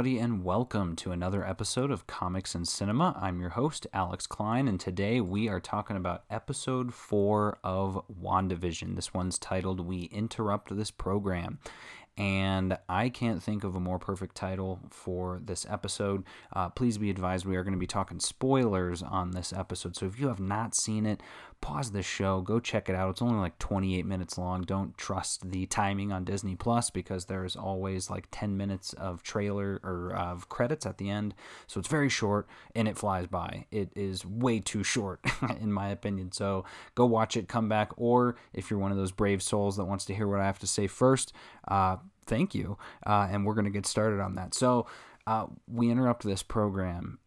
everybody, and welcome to another episode of Comics and Cinema. I'm your host, Alex Klein, and today we are talking about episode four of WandaVision. This one's titled We Interrupt This Program and I can't think of a more perfect title for this episode. Uh, please be advised we are going to be talking spoilers on this episode, so if you have not seen it, pause this show, go check it out. It's only like 28 minutes long. Don't trust the timing on Disney Plus because there's always like 10 minutes of trailer or of credits at the end, so it's very short and it flies by. It is way too short, in my opinion. So go watch it, come back, or if you're one of those brave souls that wants to hear what I have to say first, uh, thank you. Uh, and we're going to get started on that. So, uh, we interrupt this program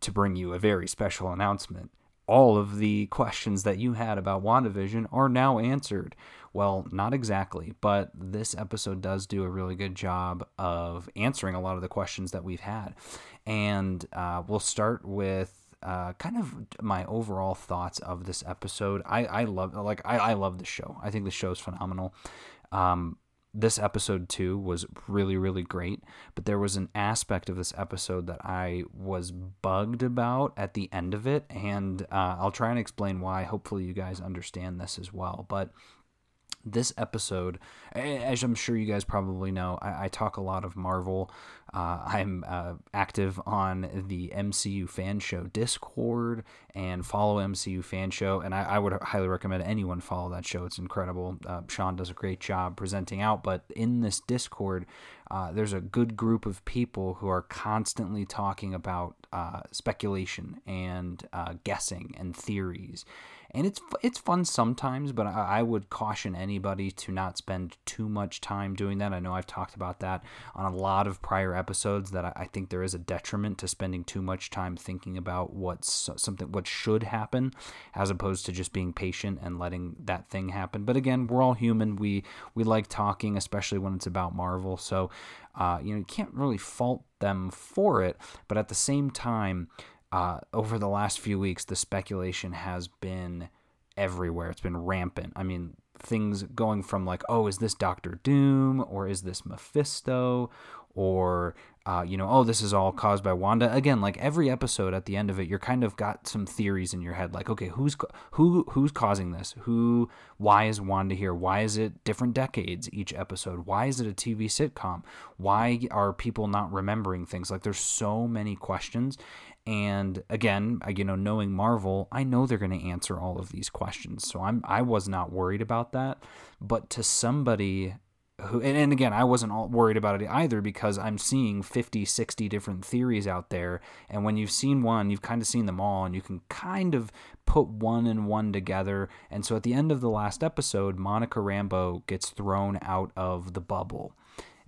to bring you a very special announcement. All of the questions that you had about WandaVision are now answered. Well, not exactly, but this episode does do a really good job of answering a lot of the questions that we've had. And uh, we'll start with uh, kind of my overall thoughts of this episode. I, I love like I, I love the show. I think the show is phenomenal. Um, this episode too was really really great but there was an aspect of this episode that i was bugged about at the end of it and uh, i'll try and explain why. Hopefully you guys understand this as well but this episode, as I'm sure you guys probably know, I, I talk a lot of Marvel. Uh, I'm uh, active on the MCU Fan Show Discord and follow MCU Fan Show, and I, I would highly recommend anyone follow that show. It's incredible. Uh, Sean does a great job presenting out, but in this Discord, uh, there's a good group of people who are constantly talking about uh, speculation and uh, guessing and theories and it's it's fun sometimes, but I, I, would caution anybody to not spend too much time doing that. I know I've talked about that on a lot of prior episodes that I, I think there is a detriment to spending too much time thinking about what's something what should happen, as opposed to just being patient and letting that thing happen. But again, we're all human. We we like talking, especially when it's about Marvel. So, uh, you know, you can't really fault them for it. But at the same time uh, over the last few weeks, the speculation has been everywhere. It's been rampant. I mean, things going from like, oh, is this Doctor Doom or is this Mephisto or uh, you know, oh, this is all caused by Wanda. Again, like every episode at the end of it, you're kind of got some theories in your head, like, okay, who's who who's causing this? Who? Why is Wanda here? Why is it different decades each episode? Why is it a TV sitcom? Why are people not remembering things? Like, there's so many questions, and again, you know, knowing Marvel, I know they're going to answer all of these questions. So I'm I was not worried about that. But to somebody who and, and again, I wasn't all worried about it either because I'm seeing 50, 60 different theories out there. And when you've seen one, you've kind of seen them all and you can kind of put one and one together. And so at the end of the last episode, Monica Rambeau gets thrown out of the bubble.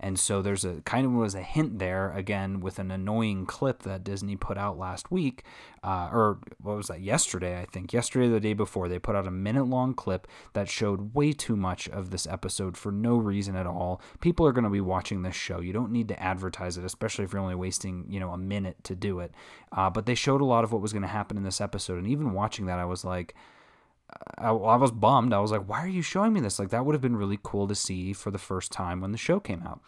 And so there's a kind of was a hint there again with an annoying clip that Disney put out last week, uh, or what was that? Yesterday, I think. Yesterday, or the day before, they put out a minute long clip that showed way too much of this episode for no reason at all. People are going to be watching this show. You don't need to advertise it, especially if you're only wasting you know a minute to do it. Uh, but they showed a lot of what was going to happen in this episode, and even watching that, I was like. I, I, was bummed. I was like, why are you showing me this? Like, that would have been really cool to see for the first time when the show came out.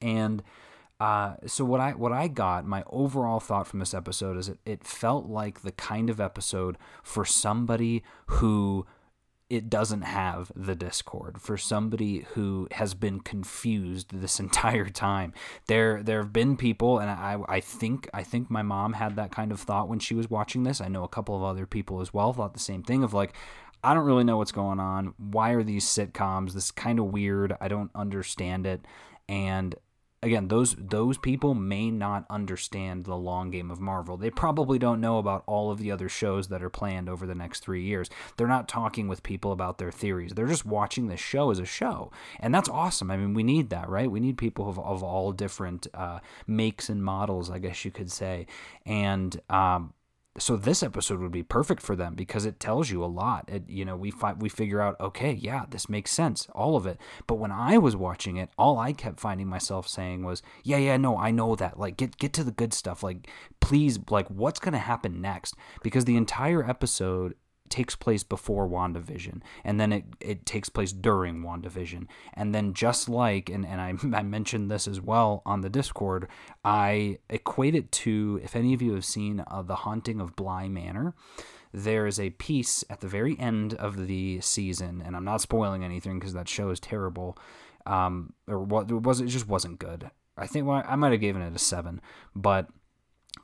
And uh, so what I what I got, my overall thought from this episode is it, it felt like the kind of episode for somebody who it doesn't have the discord for somebody who has been confused this entire time there there have been people and i i think i think my mom had that kind of thought when she was watching this i know a couple of other people as well thought the same thing of like I don't really know what's going on. Why are these sitcoms? This kind of weird. I don't understand it. And again those those people may not understand the long game of Marvel. They probably don't know about all of the other shows that are planned over the next 3 years. They're not talking with people about their theories. They're just watching this show as a show. And that's awesome. I mean, we need that, right? We need people of, of all different uh, makes and models, I guess you could say. And um, so this episode would be perfect for them because it tells you a lot. It, you know, we fi- we figure out, okay, yeah, this makes sense, all of it. But when I was watching it, all I kept finding myself saying was, yeah, yeah, no, I know that. Like, get get to the good stuff. Like, please, like, what's gonna happen next? Because the entire episode takes place before WandaVision, and then it, it takes place during WandaVision. And then, just like, and, and I, I mentioned this as well on the Discord, I equate it to if any of you have seen uh, The Haunting of Bly Manor there is a piece at the very end of the season, and I'm not spoiling anything because that show is terrible. Um, or what was it? Just wasn't good. I think well, I might have given it a seven, but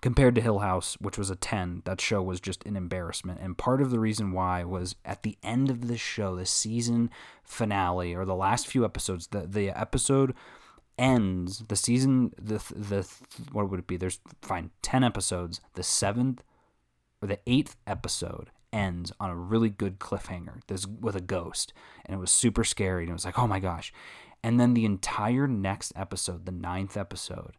compared to Hill House, which was a 10, that show was just an embarrassment. And part of the reason why was at the end of the show, the season finale or the last few episodes, the the episode ends, the season the the what would it be? There's fine, 10 episodes. The 7th or the 8th episode ends on a really good cliffhanger. This with a ghost, and it was super scary and it was like, "Oh my gosh." And then the entire next episode, the ninth episode,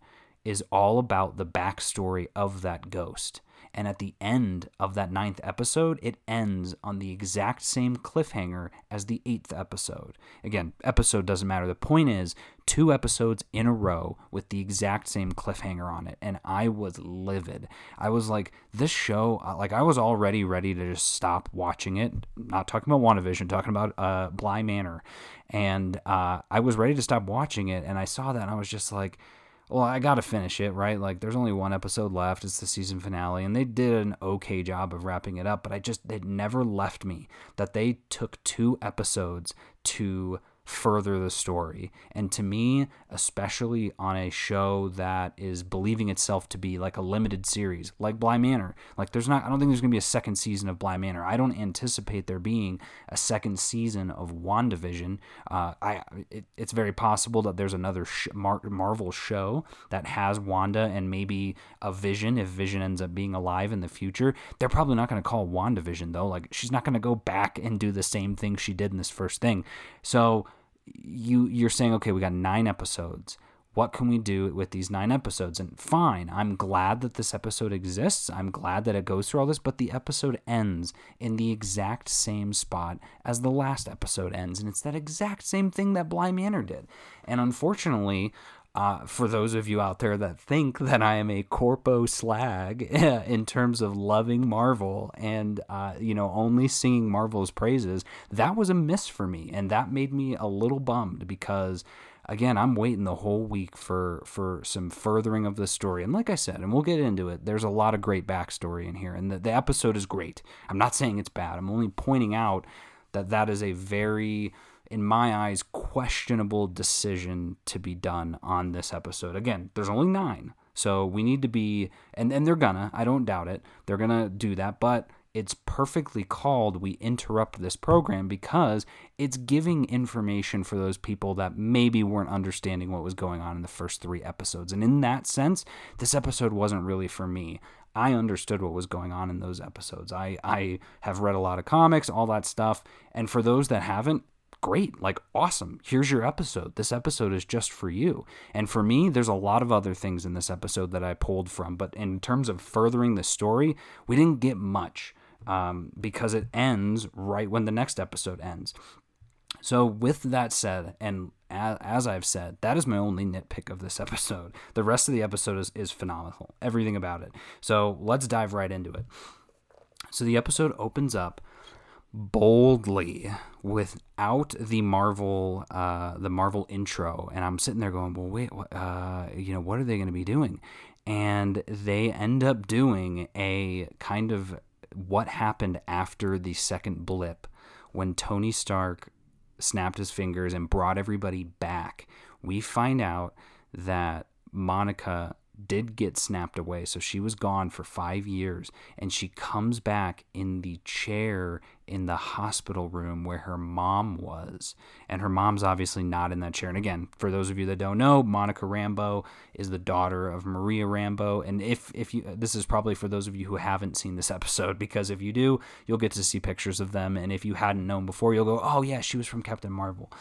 is all about the backstory of that ghost. And at the end of that ninth episode, it ends on the exact same cliffhanger as the eighth episode. Again, episode doesn't matter. The point is, two episodes in a row with the exact same cliffhanger on it. And I was livid. I was like, this show, like, I was already ready to just stop watching it. Not talking about WandaVision, talking about uh, Bly Manor. And uh, I was ready to stop watching it. And I saw that and I was just like, well, I got to finish it, right? Like, there's only one episode left. It's the season finale, and they did an okay job of wrapping it up, but I just, it never left me that they took two episodes to further the story. And to me, especially on a show that is believing itself to be like a limited series, like Bly Manor, like there's not, I don't think there's going to be a second season of Bly Manor. I don't anticipate there being a second season of WandaVision. Uh, I, it, it's very possible that there's another sh- Mar- Marvel show that has Wanda and maybe a Vision if Vision ends up being alive in the future. They're probably not going to call WandaVision though. Like she's not going to go back and do the same thing she did in this first thing. So, you you're saying okay we got nine episodes. What can we do with these nine episodes? And fine i'm glad that this episode exists. I'm glad that it goes through all this but the episode ends in the exact same spot as the last episode ends. And it's that exact same thing that bly manor did. And unfortunately uh, for those of you out there that think that I am a corpo slag in terms of loving Marvel and uh, you know only singing Marvel's praises, that was a miss for me, and that made me a little bummed because again, I'm waiting the whole week for for some furthering of the story. And like I said, and we'll get into it, there's a lot of great backstory in here, and the, the episode is great. I'm not saying it's bad. I'm only pointing out that that is a very in my eyes, questionable decision to be done on this episode. Again, there's only nine. So we need to be, and, and they're gonna, I don't doubt it, they're gonna do that, but it's perfectly called we interrupt this program because it's giving information for those people that maybe weren't understanding what was going on in the first three episodes. And in that sense, this episode wasn't really for me. I understood what was going on in those episodes. I, I have read a lot of comics, all that stuff. And for those that haven't, great, like awesome. Here's your episode. This episode is just for you. And for me, there's a lot of other things in this episode that I pulled from, but in terms of furthering the story, we didn't get much um, because it ends right when the next episode ends. So, with that said, and as, I've said, that is my only nitpick of this episode. The rest of the episode is, is phenomenal, everything about it. So, let's dive right into it. So, the episode opens up boldly without the Marvel uh, the Marvel intro, and I'm sitting there going, well, wait, uh, you know, what are they going to be doing? And they end up doing a kind of what happened after the second blip when Tony Stark snapped his fingers and brought everybody back. We find out that Monica did get snapped away. So she was gone for five years and she comes back in the chair in the hospital room where her mom was. And her mom's obviously not in that chair. And again, for those of you that don't know, Monica Rambeau is the daughter of Maria Rambeau. And if, if you, this is probably for those of you who haven't seen this episode, because if you do, you'll get to see pictures of them. And if you hadn't known before, you'll go, oh, yeah, she was from Captain Marvel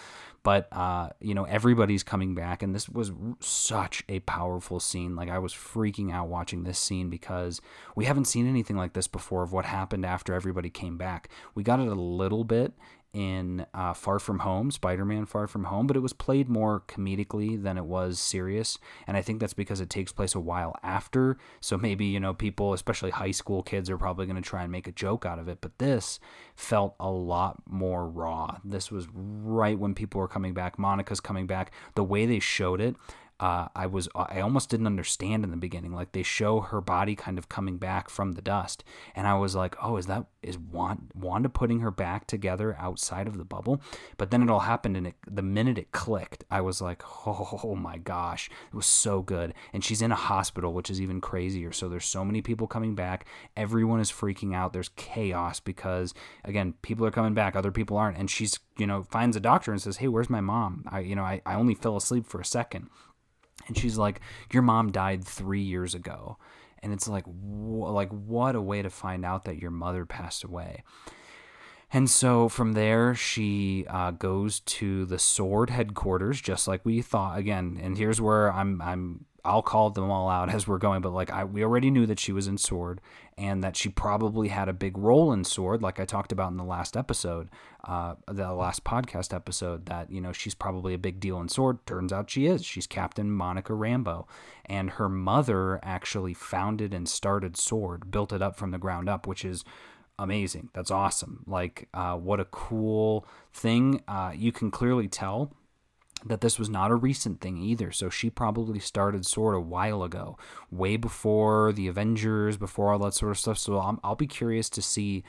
but uh, you know everybody's coming back and this was such a powerful scene. Like i was freaking out watching this scene because we haven't seen anything like this before of what happened after everybody came back. We got it a little bit in uh, Far From Home, Spider Man Far From Home, but it was played more comedically than it was serious. And I think that's because it takes place a while after. So maybe, you know, people, especially high school kids, are probably going to try and make a joke out of it. But this felt a lot more raw. This was right when people were coming back. Monica's coming back. The way they showed it, uh, I was I almost didn't understand in the beginning. Like they show her body kind of coming back from the dust, and I was like, oh, is that is Wanda putting her back together outside of the bubble? But then it all happened, and it, the minute it clicked, I was like, oh my gosh, it was so good. And she's in a hospital, which is even crazier. So there's so many people coming back. Everyone is freaking out. There's chaos because again, people are coming back, other people aren't, and she's you know finds a doctor and says, hey, where's my mom? I you know I, I only fell asleep for a second and she's like your mom died 3 years ago. And it's like wh- like what a way to find out that your mother passed away. And so from there she uh, goes to the sword headquarters just like we thought. Again and here's where i'm i'm I'll call them all out as we're going, but like I, we already knew that she was in Sword and that she probably had a big role in Sword, like I talked about in the last episode, uh, the last podcast episode. That you know she's probably a big deal in Sword. Turns out she is. She's Captain Monica Rambeau, and her mother actually founded and started Sword, built it up from the ground up, which is amazing. That's awesome. Like uh, what a cool thing. Uh, you can clearly tell that this was not a recent thing either. So she probably started sort of a while ago, way before the Avengers, before all that sort of stuff. So i will be curious to see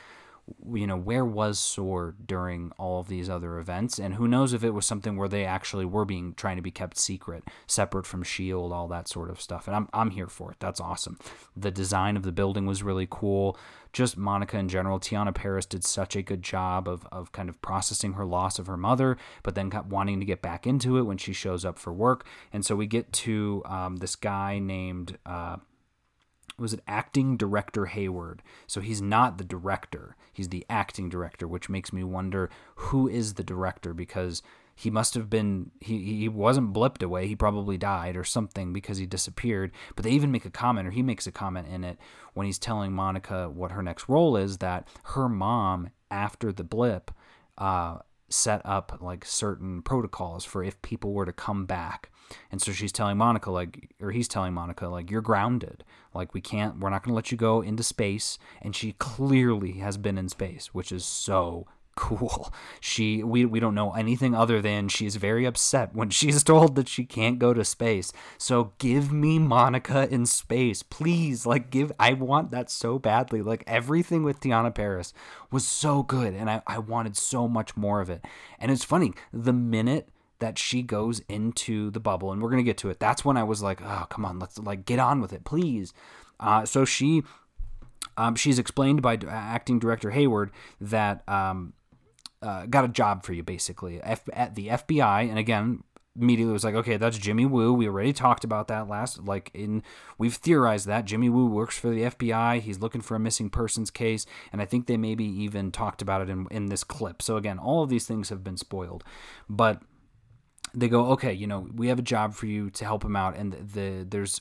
you know where was sword during all of these other events? And who knows if it was something where they actually were being trying to be kept secret separate from shield all that sort of stuff. And i'm, I'm here for it. That's awesome. The design of the building was really cool. Just monica in general Teyonah Parris did such a good job of, of kind of processing her loss of her mother but then wanting to get back into it when she shows up for work. And so we get to um, this guy named uh, was it acting director Hayward. So he's not the director, he's the acting director, which makes me wonder who is the director because he must have been he he wasn't blipped away. He probably died or something because he disappeared. But they even make a comment or he makes a comment in it when he's telling monica what her next role is that her mom after the blip uh, set up like certain protocols for if people were to come back and so she's telling Monica, like, or he's telling Monica, like, you're grounded. Like, we can't, we're not going to let you go into space. And she clearly has been in space, which is so cool. She we we don't know anything other than she's very upset when she's told that she can't go to space. So give me Monica in space, please. Like give I want that so badly. Like everything with Teyonah Parris was so good and I, I wanted so much more of it. And it's funny, the minute that she goes into the bubble, and we're gonna get to it. That's when I was like, oh, come on, let's like get on with it, please. Uh, so she, um, she's explained by acting director Hayward that um, uh, got a job for you basically F- at the FBI, and again. Immediately was like, okay, that's Jimmy Woo. We already talked about that last. Like in, we've theorized that Jimmy Woo works for the FBI. He's looking for a missing persons case, and I think they maybe even talked about it in in this clip. So again, all of these things have been spoiled, but they go, okay, you know, we have a job for you to help him out, and the, the there's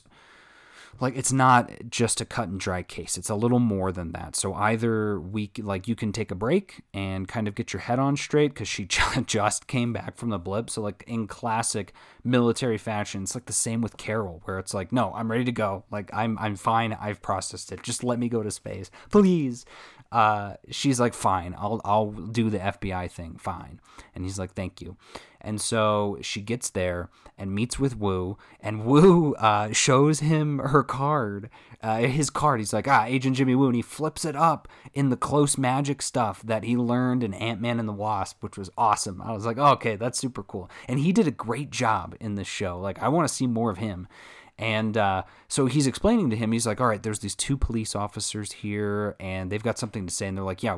like it's not just a cut and dry case. It's a little more than that. So either we like you can take a break and kind of get your head on straight because she just came back from the blip. So like in classic military fashion it's like the same with carol where it's like no i'm ready to go. Like i'm i'm fine. I've processed it. Just let me go to space. Please. Uh, she's like fine. I'll i'll do the fbi thing. Fine. And he's like thank you. And so she gets there and meets with Woo, and Woo uh, shows him her card, uh, his card. He's like, ah, Agent Jimmy Woo, and he flips it up in the close magic stuff that he learned in Ant Man and the Wasp, which was awesome. I was like, oh, okay, that's super cool. And he did a great job in this show. Like, I want to see more of him. And uh, so he's explaining to him, he's like, all right, there's these two police officers here, and they've got something to say. And they're like, yeah,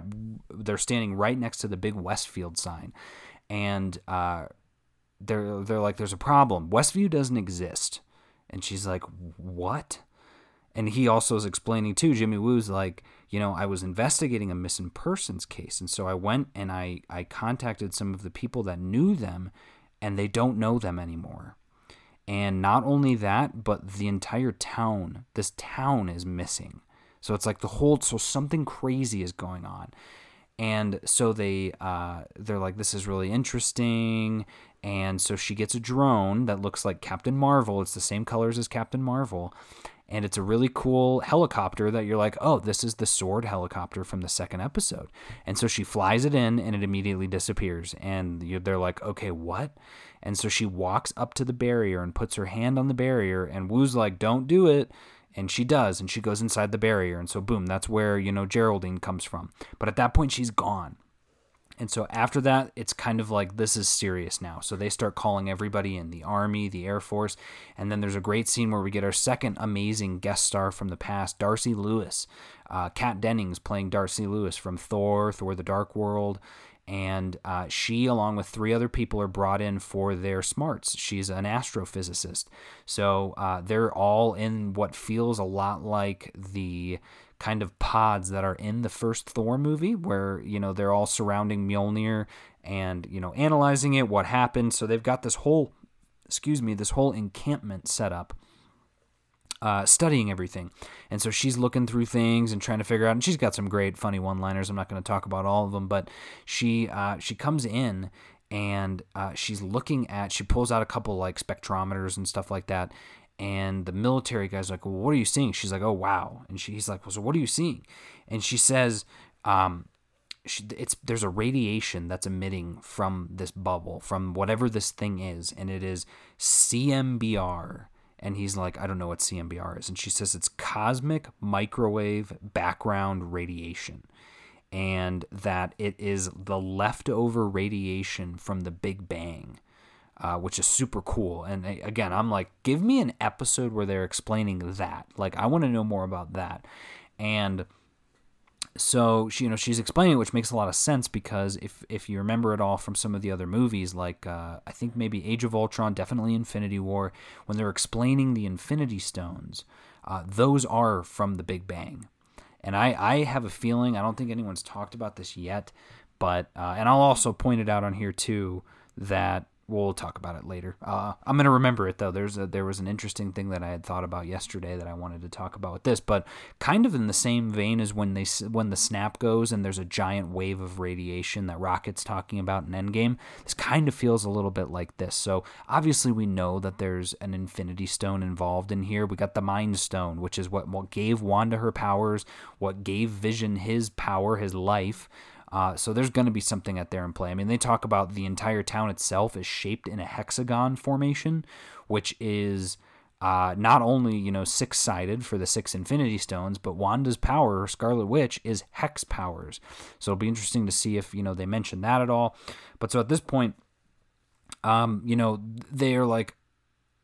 they're standing right next to the big Westfield sign and uh, they're they're like, "There's a problem. Westview doesn't exist." And she's like, "What?" And he also is explaining too. Jimmy Woo's like, you know, I was investigating a missing persons case, and so I went and I I contacted some of the people that knew them, and they don't know them anymore. And not only that, but the entire town, this town is missing. So it's like the whole, so something crazy is going on. And so they uh, they're like, this is really interesting. And so she gets a drone that looks like Captain Marvel. It's the same colors as Captain Marvel. And it's a really cool helicopter that you're like, oh, this is the sword helicopter from the second episode. And so she flies it in and it immediately disappears. And they're like, okay, what? And so she walks up to the barrier and puts her hand on the barrier. And Woo's like, don't do it and she does and she goes inside the barrier and so boom that's where you know geraldine comes from. But at that point she's gone. And so after that it's kind of like this is serious now. So they start calling everybody in the army the air force and then there's a great scene where we get our second amazing guest star from the past darcy lewis. Uh, kat dennings playing darcy lewis from thor thor the dark world and uh, she, along with three other people, are brought in for their smarts. She's an astrophysicist, so uh, they're all in what feels a lot like the kind of pods that are in the first Thor movie, where you know they're all surrounding Mjolnir and you know analyzing it, what happened. So they've got this whole, excuse me, this whole encampment set up uh, studying everything. And so she's looking through things and trying to figure out. And she's got some great funny one-liners. I'm not going to talk about all of them, but she uh, she comes in and uh, she's looking at. She pulls out a couple like spectrometers and stuff like that. And the military guy's like, well, "What are you seeing?" She's like, "Oh wow!" And she, he's like, "Well, so what are you seeing?" And she says, um, it's there's a radiation that's emitting from this bubble from whatever this thing is and it is CMBR and he's like, I don't know what CMBR is. And she says it's cosmic microwave background radiation. And that it is the leftover radiation from the Big Bang, uh, which is super cool. And again, I'm like, give me an episode where they're explaining that. Like, I want to know more about that. And so she, you know, she's explaining, it, which makes a lot of sense because if if you remember it all from some of the other movies, like uh, I think maybe Age of Ultron, definitely Infinity War, when they're explaining the Infinity Stones, uh, those are from the Big Bang, and I I have a feeling I don't think anyone's talked about this yet, but uh, and I'll also point it out on here too that we'll talk about it later. Uh, I'm gonna remember it though. There's a, there was an interesting thing that I had thought about yesterday that I wanted to talk about with this, but kind of in the same vein as when they when the snap goes and there's a giant wave of radiation that Rocket's talking about in Endgame. This kind of feels a little bit like this. So obviously we know that there's an Infinity Stone involved in here. We got the Mind Stone, which is what what gave Wanda her powers, what gave Vision his power, his life. Uh, so there's going to be something out there in play. I mean, they talk about the entire town itself is shaped in a hexagon formation, which is uh, not only you know six sided for the six Infinity Stones, but Wanda's power, Scarlet Witch, is hex powers. So it'll be interesting to see if you know they mention that at all. But so at this point, um, you know, they are like,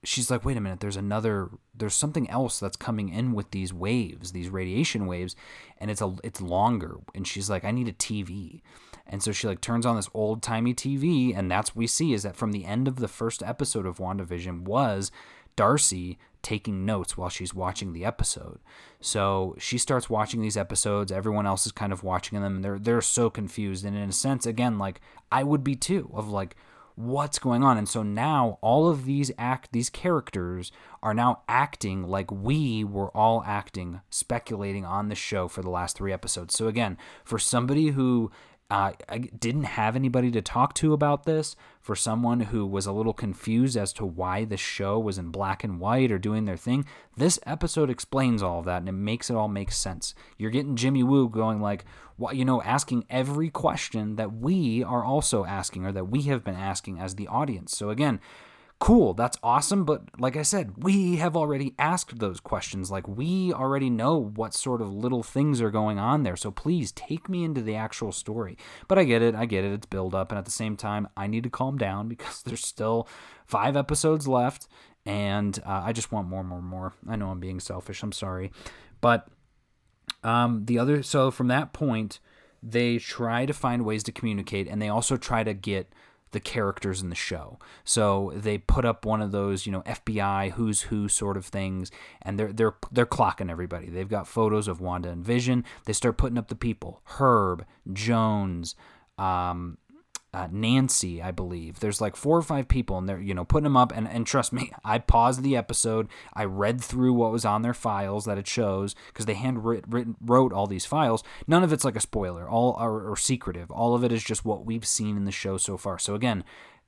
she's like, wait a minute, there's another, there's something else that's coming in with these waves, these radiation waves, and it's a, it's longer. And she's like, I need a TV. And so she like turns on this old timey TV, and that's what we see is that from the end of the first episode of WandaVision was Darcy taking notes while she's watching the episode. So she starts watching these episodes. Everyone else is kind of watching them. And they're they're so confused. And in a sense, again, like I would be too, of like, what's going on. And so now all of these act these characters are now acting like we were all acting speculating on the show for the last three episodes. So again for somebody who uh, I didn't have anybody to talk to about this. For someone who was a little confused as to why the show was in black and white or doing their thing, this episode explains all of that and it makes it all make sense. You're getting Jimmy Woo going like, well, you know, asking every question that we are also asking or that we have been asking as the audience. So again, cool, that's awesome. But like I said, we have already asked those questions. Like we already know what sort of little things are going on there. So please take me into the actual story. But I get it. I get it. It's build up. And at the same time, I need to calm down because there's still five episodes left. And uh, I just want more, more, more. I know I'm being selfish. I'm sorry. But um, the other, so from that point, they try to find ways to communicate and they also try to get the characters in the show. So they put up one of those, you know, FBI who's who sort of things, and they're they're they're clocking everybody. They've got photos of Wanda and Vision. They start putting up the people: Herb, Jones, um, uh, Nancy, I believe. There's like four or five people, and they're you know putting them up. And and trust me, I paused the episode. I read through what was on their files that it shows because they hand written, wrote all these files. None of it's like a spoiler, all are, are secretive. All of it is just what we've seen in the show so far. So again,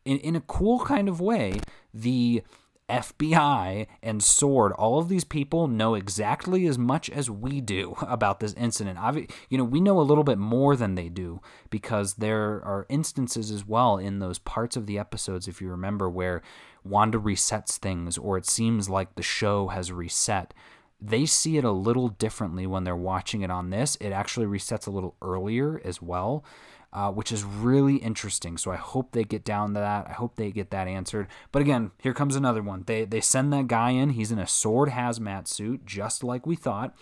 in in a cool kind of way, the FBI and Sword, all of these people know exactly as much as we do about this incident. Obvi- you know, we know a little bit more than they do because there are instances as well in those parts of the episodes, if you remember, where Wanda resets things or it seems like the show has reset. They see it a little differently when they're watching it on this. It actually resets a little earlier as well uh, which is really interesting. So I hope they get down to that. I hope they get that answered. But again, here comes another one. They they send that guy in. He's in a sword hazmat suit, just like we thought,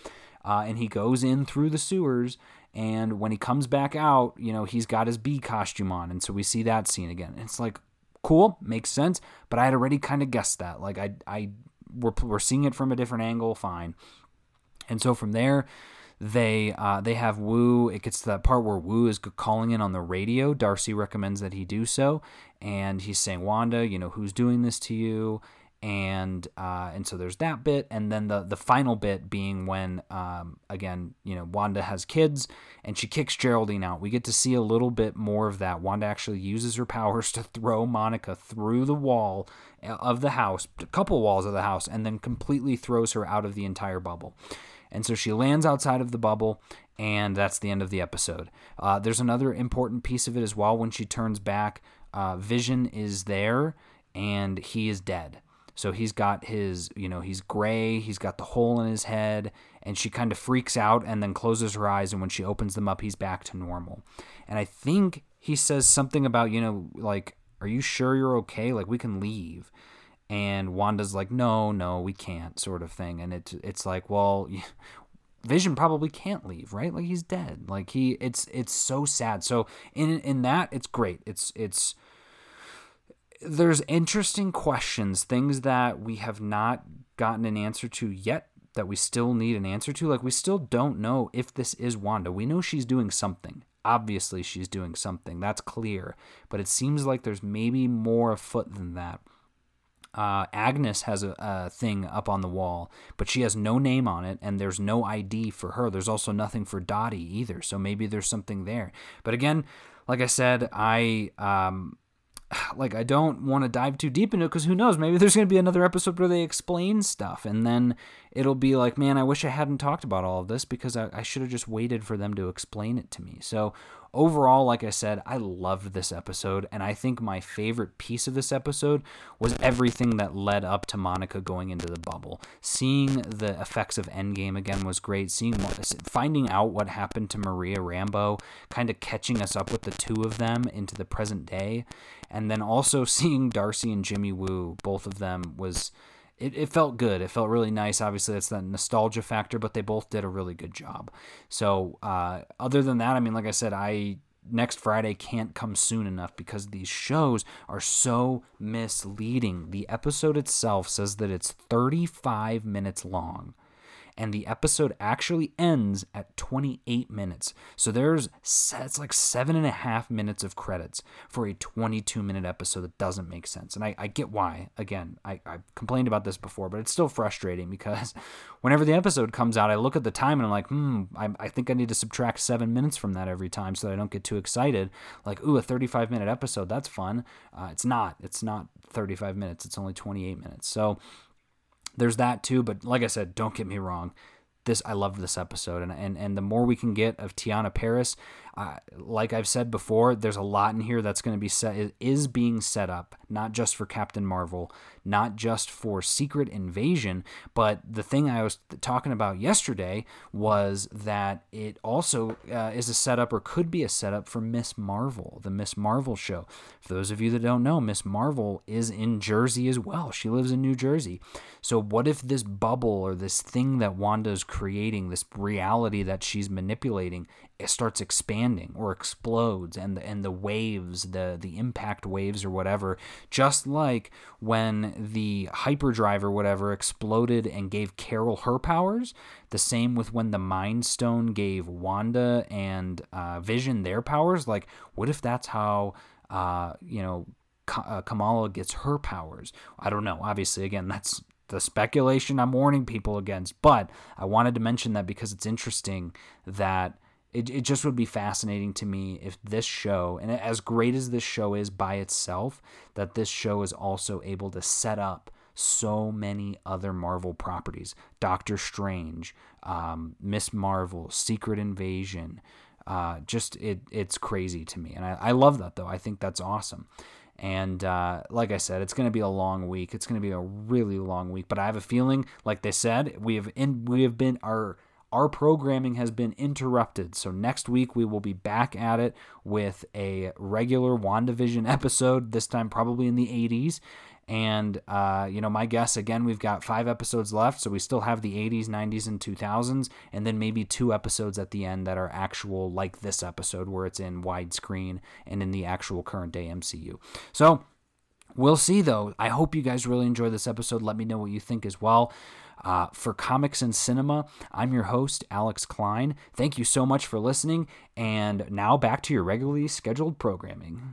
uh, and he goes in through the sewers. And when he comes back out, you know he's got his bee costume on, and so we see that scene again. It's like cool, makes sense. But I had already kind of guessed that. Like I I we're we're seeing it from a different angle. Fine. And so from there, they uh, they have Woo. It gets to that part where Woo is calling in on the radio. Darcy recommends that he do so, and he's saying, "Wanda, you know who's doing this to you." And uh, and so there's that bit, and then the the final bit being when um, again you know Wanda has kids and she kicks Geraldine out. We get to see a little bit more of that. Wanda actually uses her powers to throw Monica through the wall uh, of the house, a couple walls of the house, and then completely throws her out of the entire bubble. And so she lands outside of the bubble, and that's the end of the episode. Uh, there's another important piece of it as well. When she turns back, uh, Vision is there, and he is dead. So he's got his, you know, he's gray, he's got the hole in his head, and she kind of freaks out and then closes her eyes. And when she opens them up, he's back to normal. And I think he says something about, you know, like, are you sure you're okay? Like, we can leave and Wanda's like, "No, no, we can't," sort of thing. And it's it's like, well, Vision probably can't leave, right? Like he's dead. Like he, it's it's so sad. So in in that, it's great. It's it's there's interesting questions, things that we have not gotten an answer to yet that we still need an answer to. Like we still don't know if this is Wanda. We know she's doing something. Obviously, she's doing something. That's clear. But it seems like there's maybe more afoot than that. Uh, Agnes has a, a, thing up on the wall, but she has no name on it, and there's no ID for her. There's also nothing for Dottie either, so maybe there's something there. But again, like I said, I um, like I don't want to dive too deep into it because who knows? Maybe there's going to be another episode where they explain stuff, and then it'll be like, man, I wish I hadn't talked about all of this because I, I should have just waited for them to explain it to me. So overall, like I said, I loved this episode, and I think my favorite piece of this episode was everything that led up to Monica going into the bubble. Seeing the effects of Endgame again was great. Seeing finding out what happened to Maria Rambeau, kind of catching us up with the two of them into the present day, and then also seeing Darcy and Jimmy Woo, both of them was it, it felt good. It felt really nice. Obviously, that's the nostalgia factor, but they both did a really good job. So, uh, other than that, I mean, like I said, I next Friday can't come soon enough because these shows are so misleading. The episode itself says that it's 35 minutes long and the episode actually ends at 28 minutes. So there's it's like seven and a half minutes of credits for a 22 minute episode that doesn't make sense. And I, I get why. Again, I, I've complained about this before, but it's still frustrating because whenever the episode comes out, I look at the time and I'm like, hmm, I, I think I need to subtract seven minutes from that every time so that I don't get too excited. Like, ooh, a 35 minute episode, that's fun. Uh, it's not. It's not 35 minutes. It's only 28 minutes. So there's that too. But like I said, don't get me wrong. This I loved this episode, and and and the more we can get of Teyonah Parris, like I've said before, there's a lot in here that's going to be set is being set up, not just for Captain Marvel, not just for Secret Invasion, but the thing I was talking about yesterday was that it also uh, is a setup or could be a setup for Miss Marvel, the Miss Marvel show. For those of you that don't know, Miss Marvel is in Jersey as well. She lives in New Jersey. So what if this bubble or this thing that Wanda is creating, this reality that she's manipulating, starts expanding or explodes and the, and the waves the the impact waves or whatever just like when the hyperdrive or whatever exploded and gave Carol her powers the same with when the mind stone gave Wanda and uh, Vision their powers like what if that's how uh, you know, uh, Kamala gets her powers. I don't know. Obviously, again, that's the speculation I'm warning people against. But I wanted to mention that because it's interesting that it, it just would be fascinating to me if this show, and as great as this show is by itself, that this show is also able to set up so many other Marvel properties Doctor Strange, um, Miss Marvel, Secret Invasion. Uh, just it it's crazy to me and I, I love that though i think that's awesome and uh, like I said, it's going to be a long week. It's going to be a really long week. But I have a feeling, like they said, we have in we have been our our programming has been interrupted. So next week we will be back at it with a regular WandaVision episode. This time probably in the 80s, and, uh, you know, my guess, again, we've got five episodes left. So we still have the 80s, 90s, and 2000s. And then maybe two episodes at the end that are actual, like this episode, where it's in widescreen and in the actual current day MCU. So we'll see, though. I hope you guys really enjoy this episode. Let me know what you think as well. Uh, for Comics and Cinema, I'm your host, Alex Klein. Thank you so much for listening, and now back to your regularly scheduled programming.